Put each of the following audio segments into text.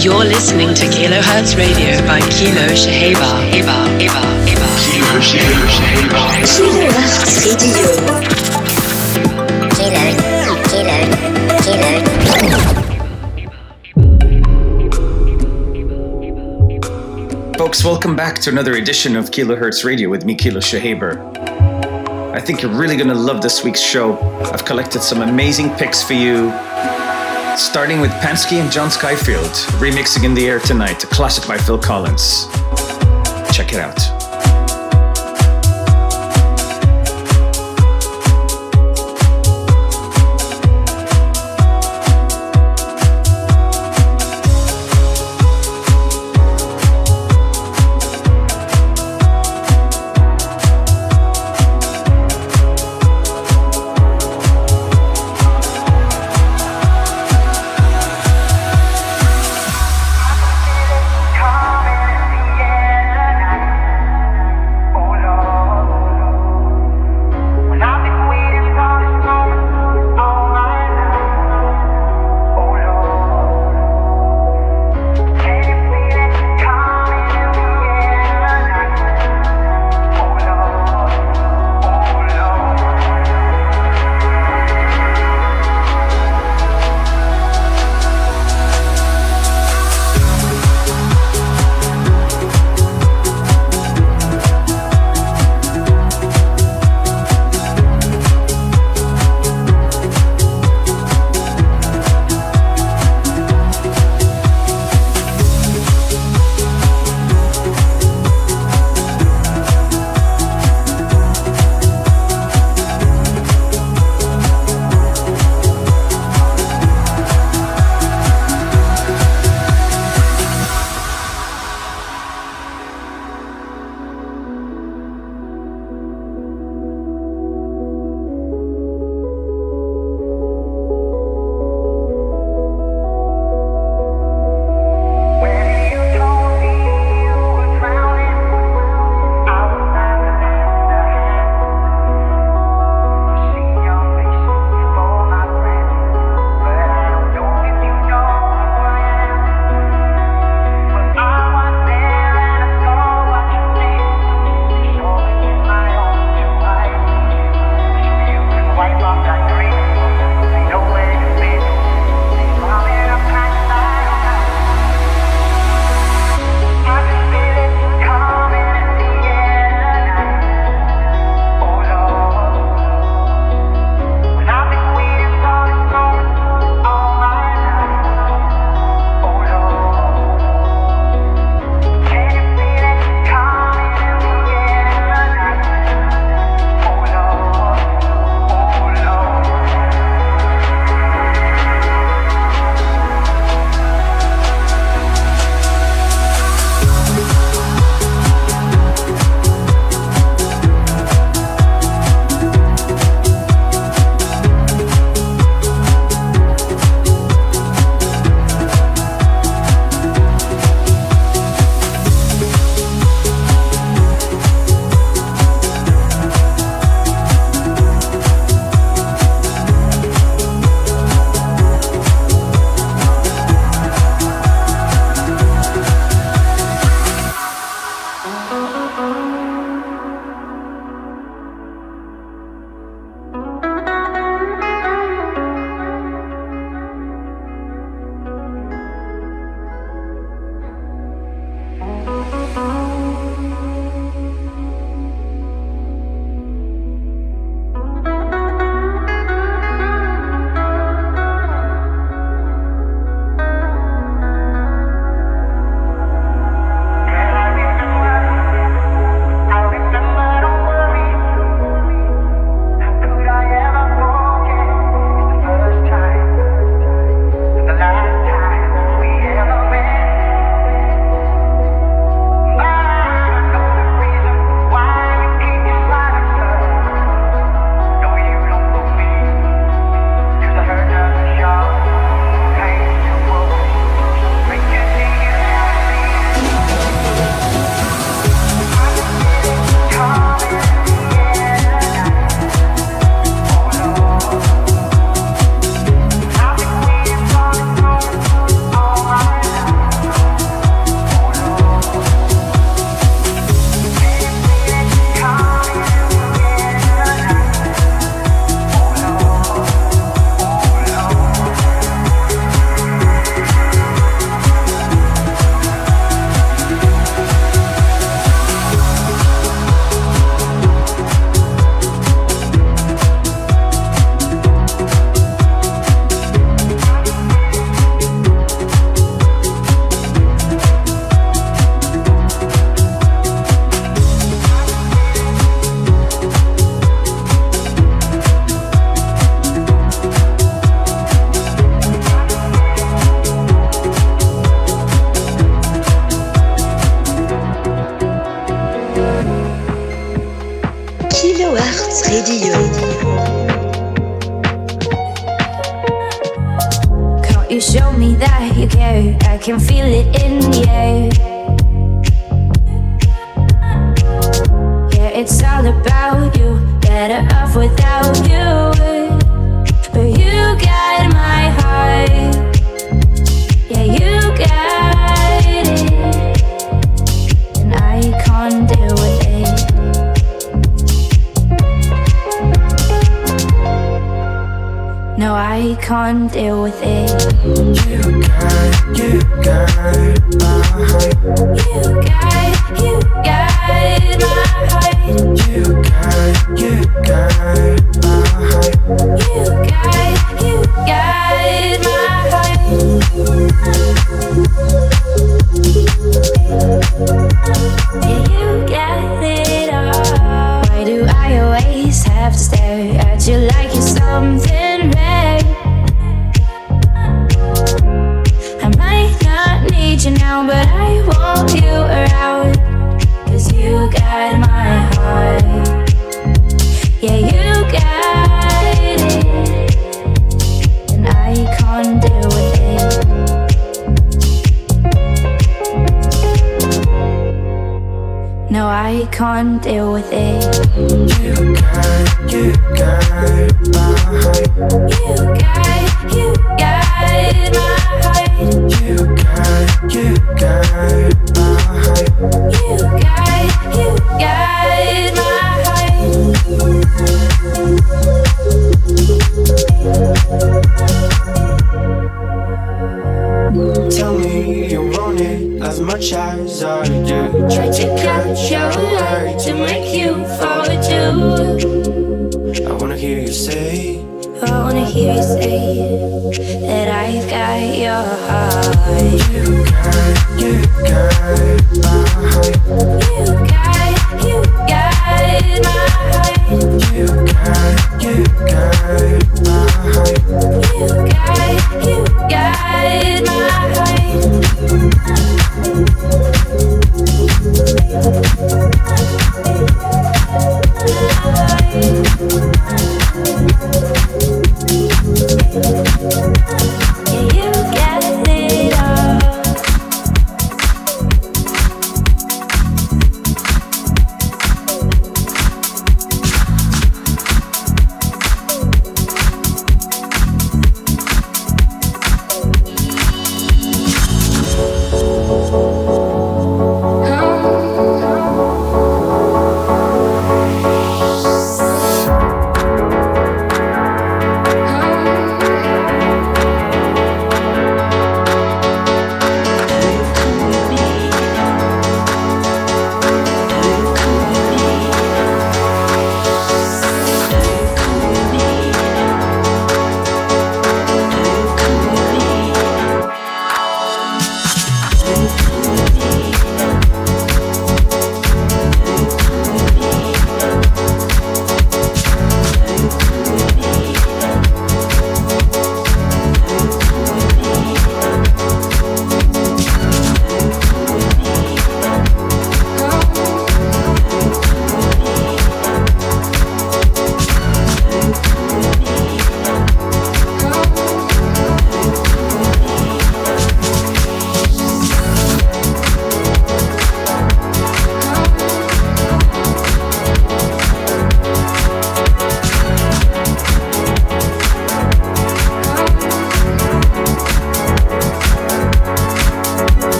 You're listening to Kilohertz Radio by Kilo Shaheba. Eba, Eba, Eba. Kilo Shaheba. Kilohertz Radio. Kilo, Kilo, Kilo. Folks, welcome back to another edition of Kilohertz Radio with me, Kilo Shahaber. I think you're really going to love this week's show. I've collected some amazing picks for you, starting with Pansky and John Skyfield, remixing In the Air Tonight, a classic by Phil Collins. Check it out. With it.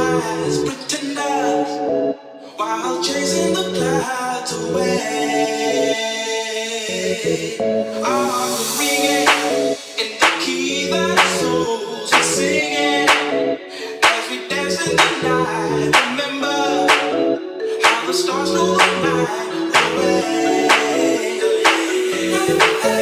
Remember how the stars in the night away.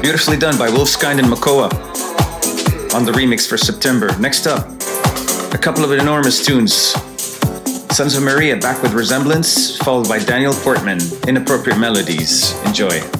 Beautifully done by Wolfskind and Makoa on the remix for September. Next up, a couple of enormous tunes. Sons of Maria back with Resemblance, followed by Daniel Portman, Inappropriate Melodies. Enjoy.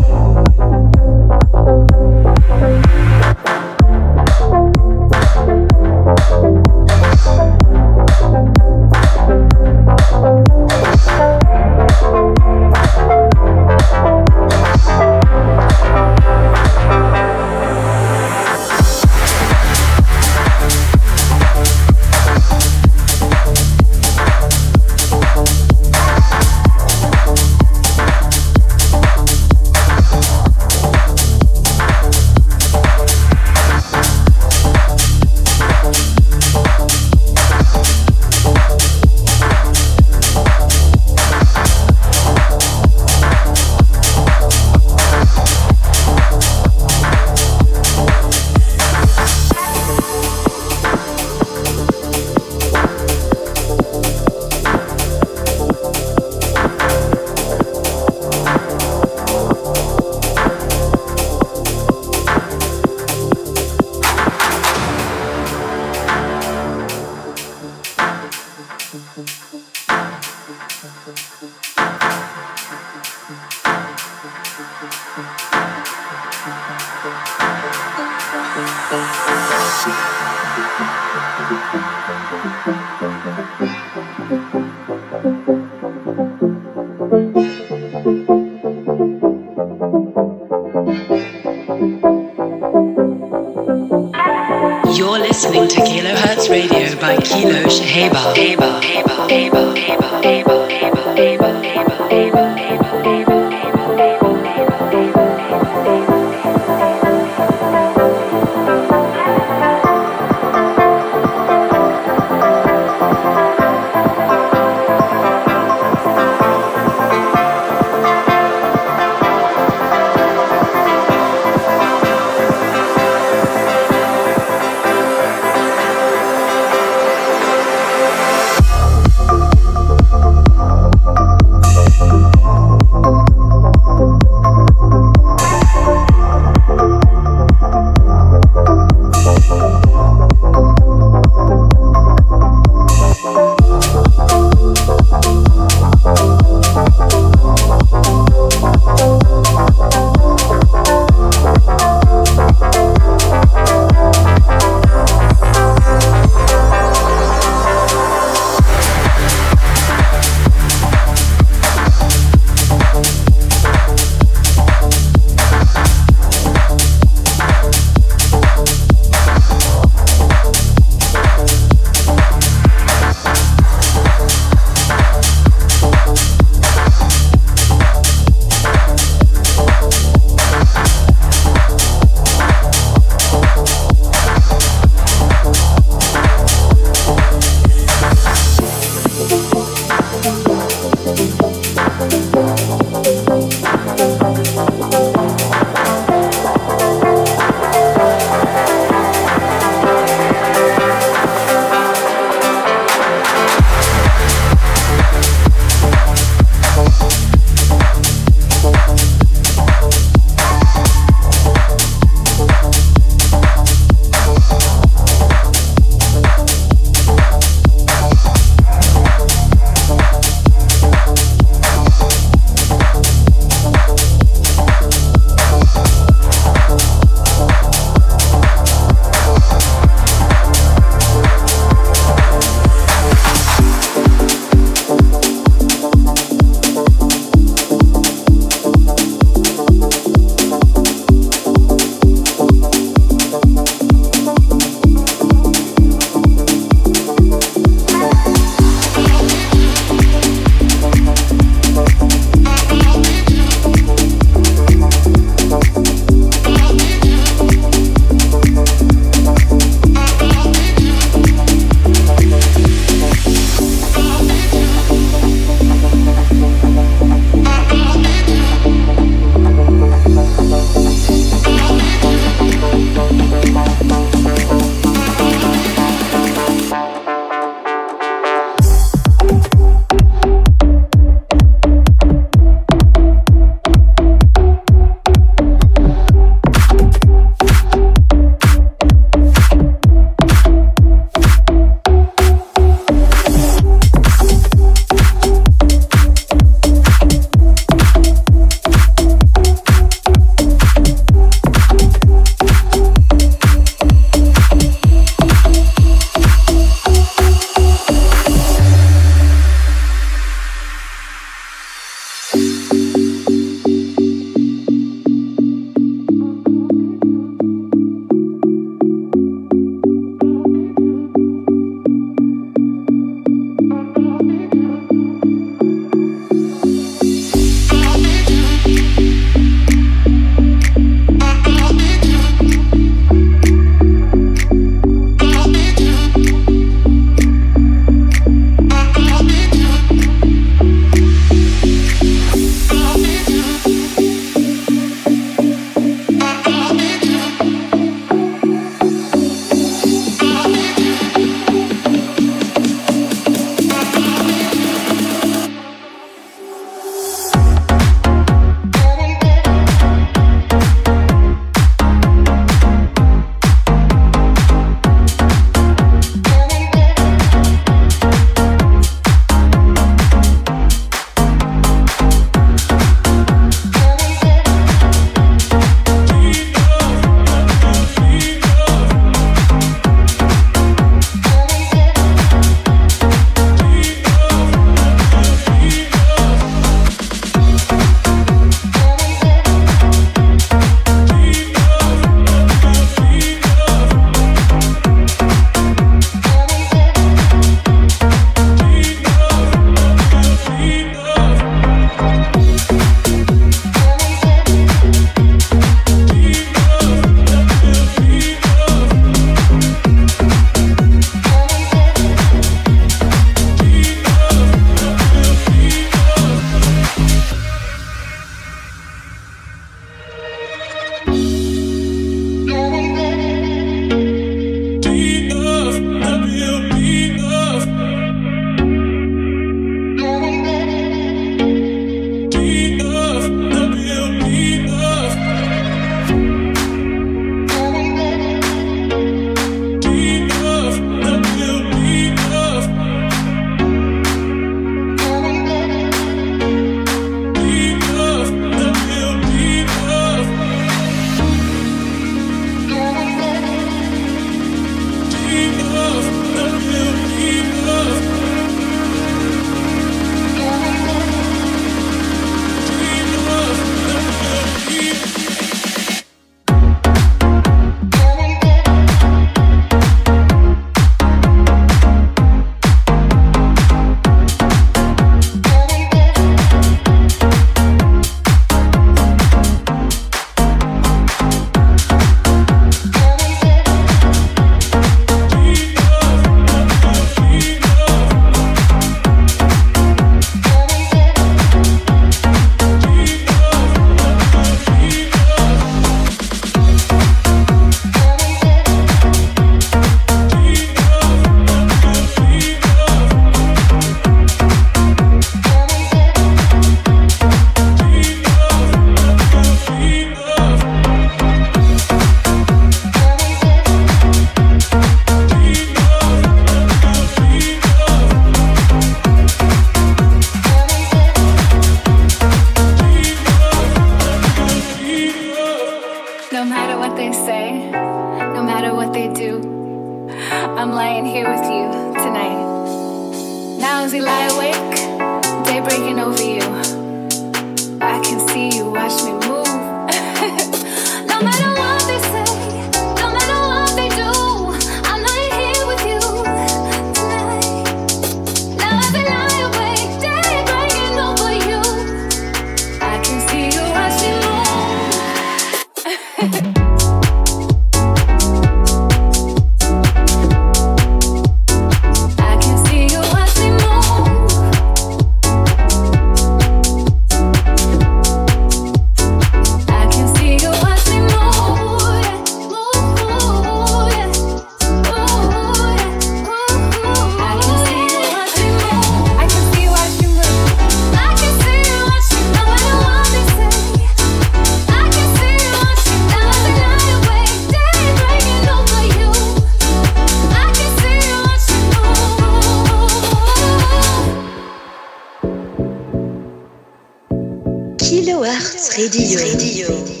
Kilohertz Radio.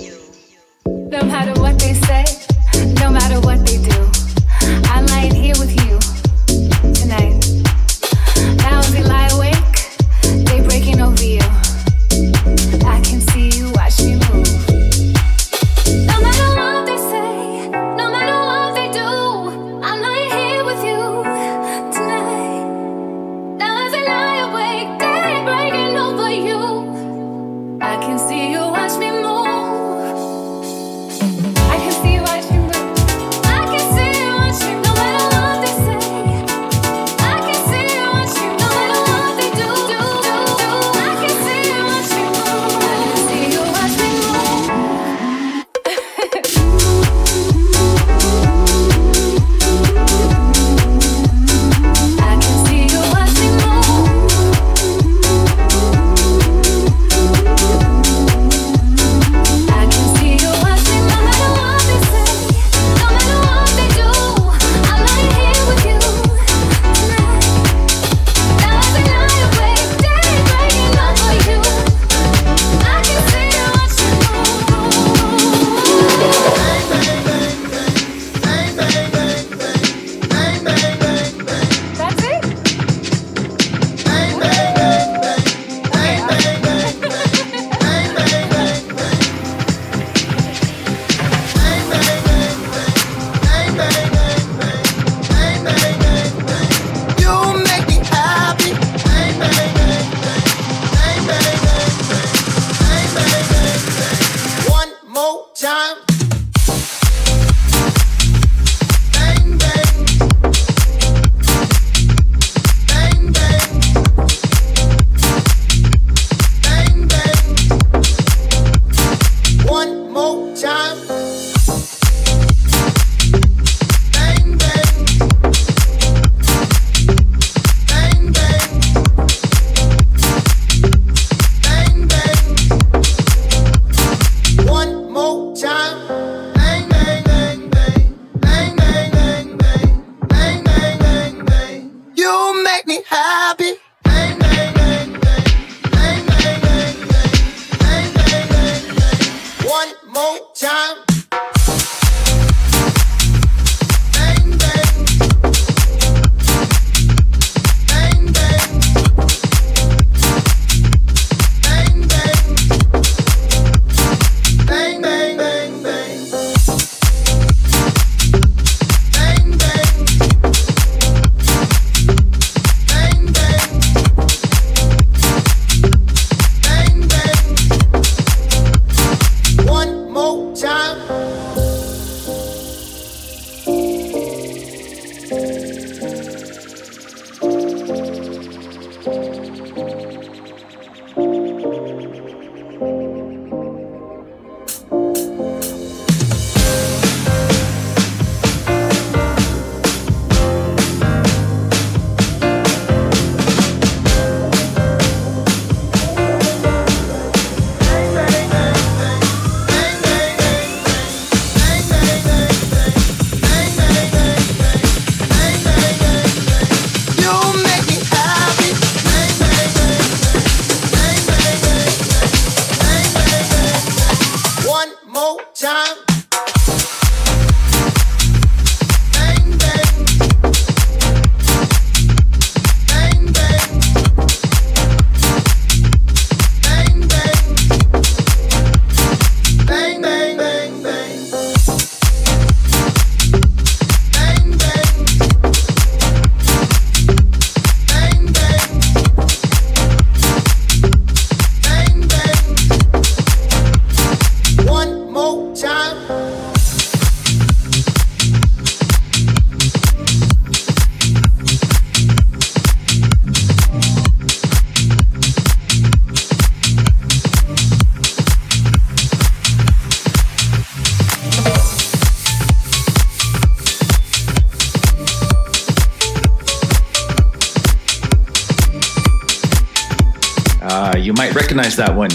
recognize that one.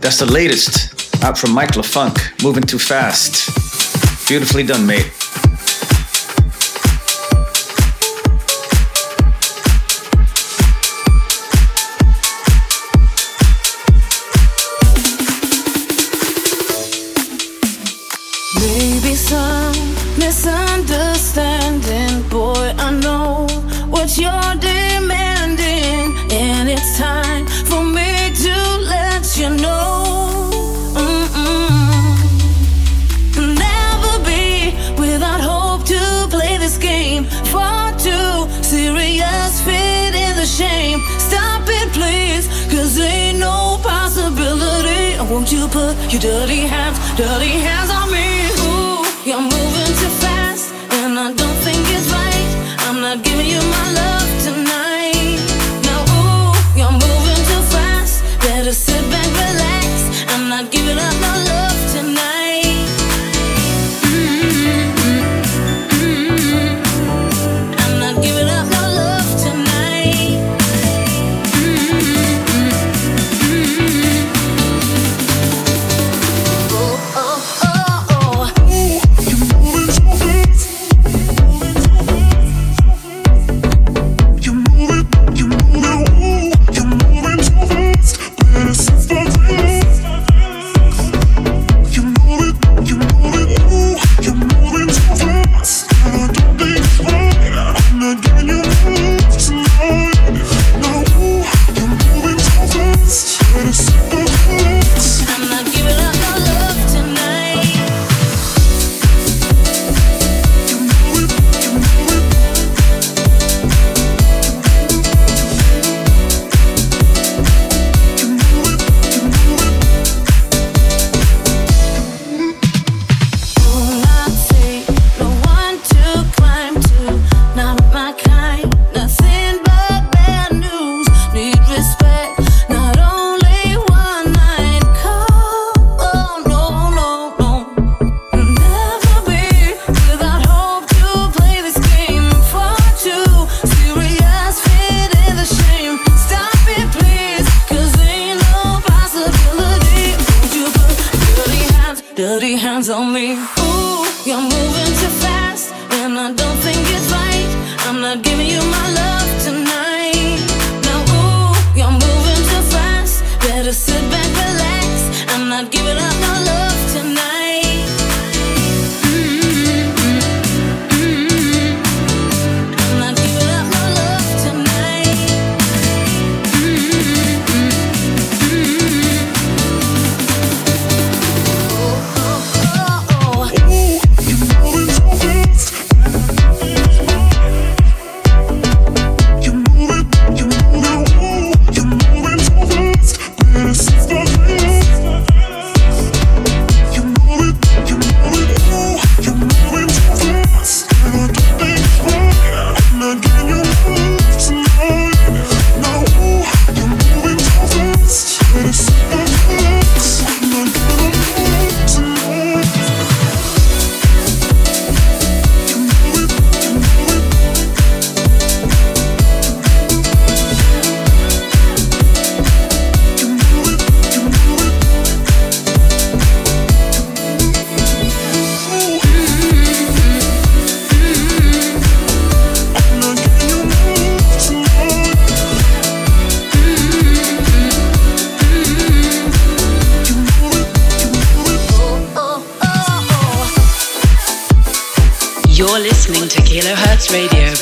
That's the latest out from Mike LaFunk, Moving Too Fast. Beautifully done, mate. Ain't no possibility. Won't you put your dirty hands, dirty hands on me? Ooh, you're moving too fast, and I don't think it's right. I'm not giving you my love. dirty hands on me. Ooh, you're moving too fast, and I don't think it's right. I'm not giving you my love tonight. Now, ooh, you're moving too fast. Better sit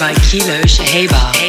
by Kilo Shaheba.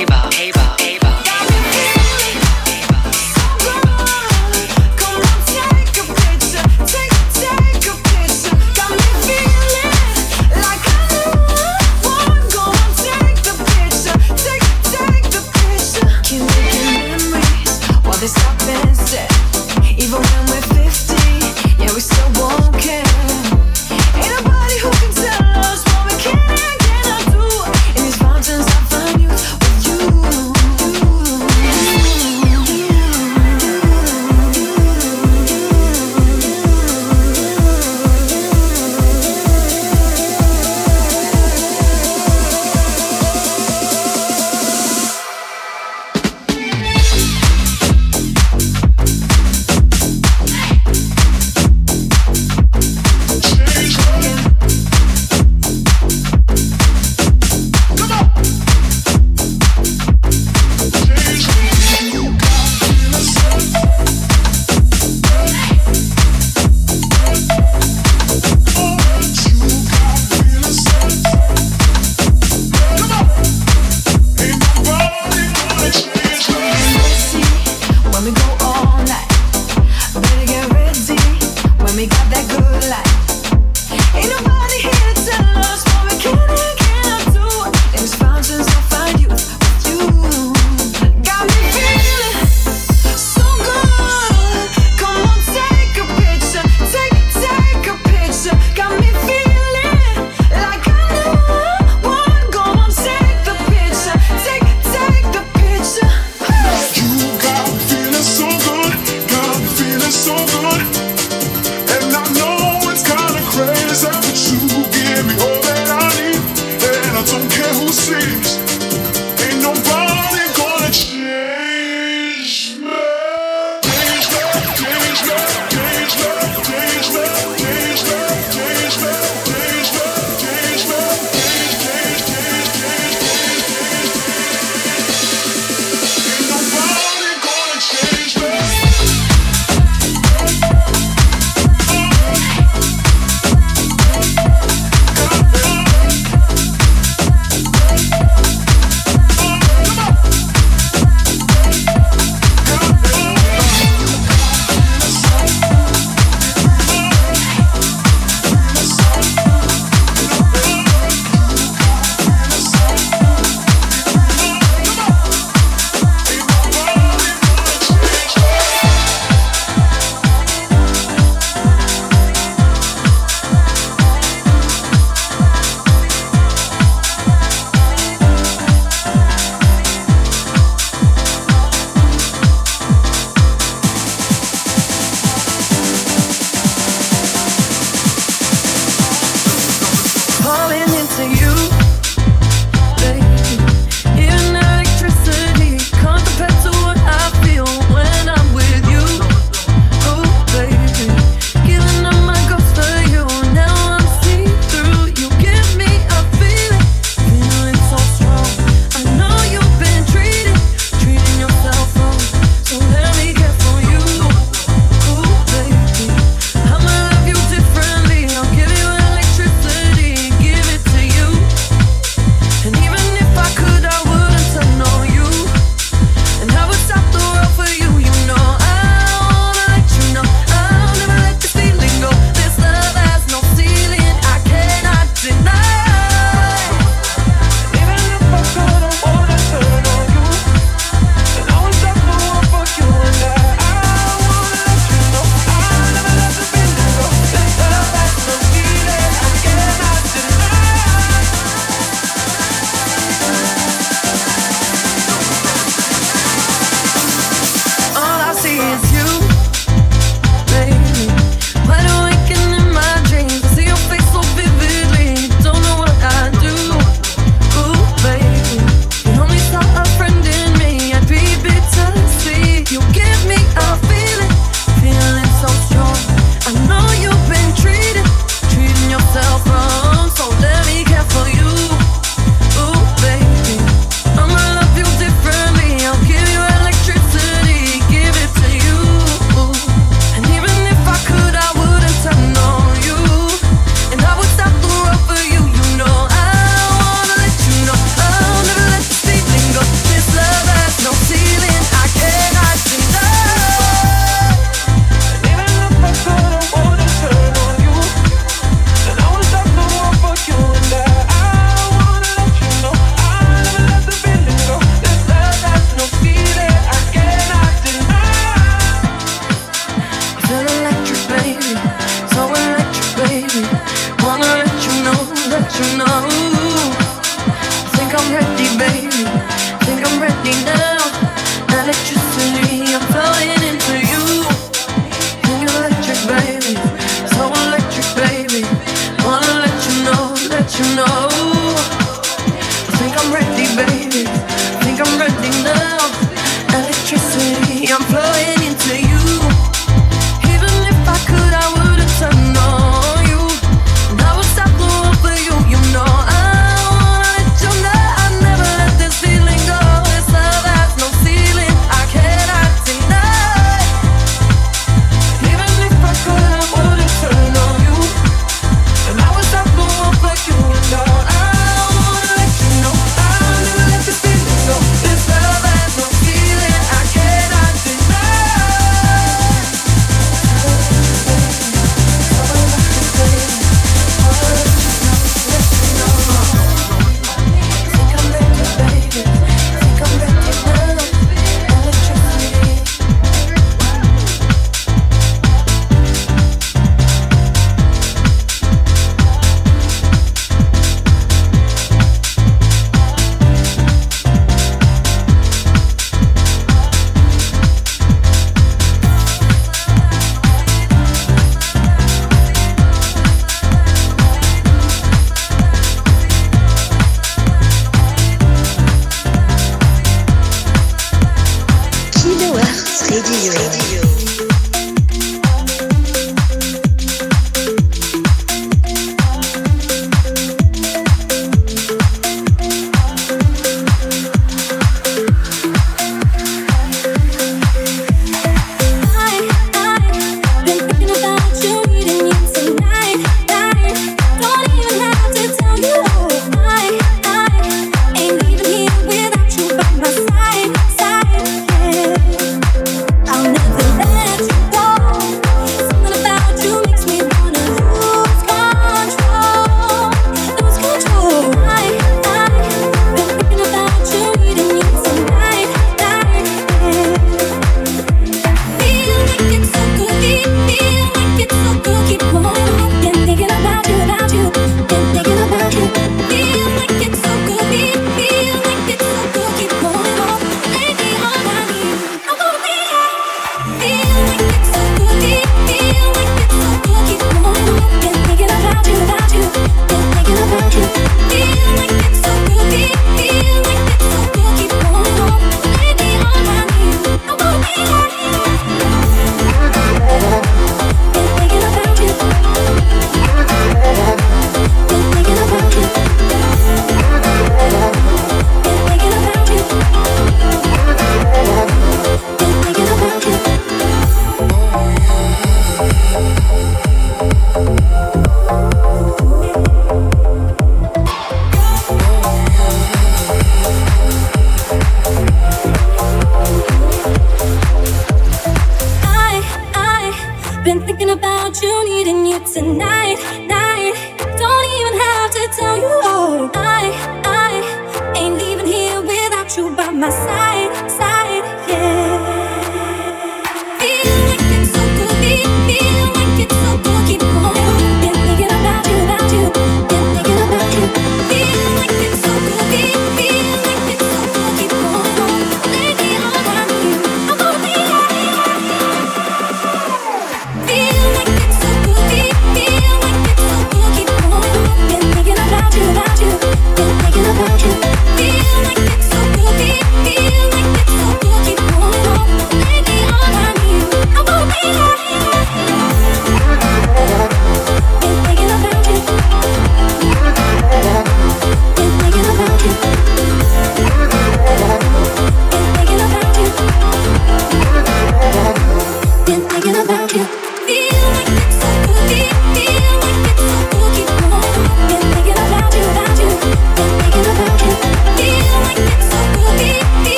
I'm flowing.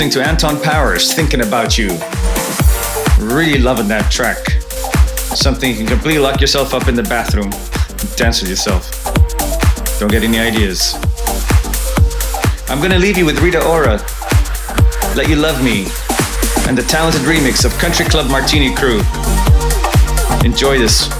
Listening to Anton Powers, Thinking About You. Really loving that track. Something you can completely lock yourself up in the bathroom and dance with yourself. Don't get any ideas. I'm gonna leave you with Rita Ora, Let You Love Me, and the talented remix of Country Club Martini Crew. Enjoy this.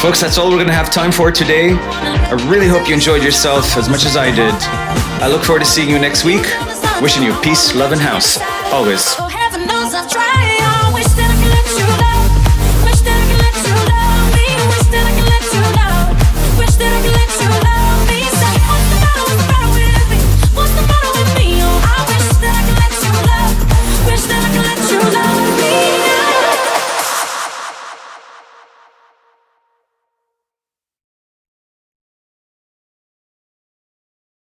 Folks, that's all we're going to have time for today. I really hope you enjoyed yourself as much as I did. I look forward to seeing you next week. Wishing you peace, love, and house. Always.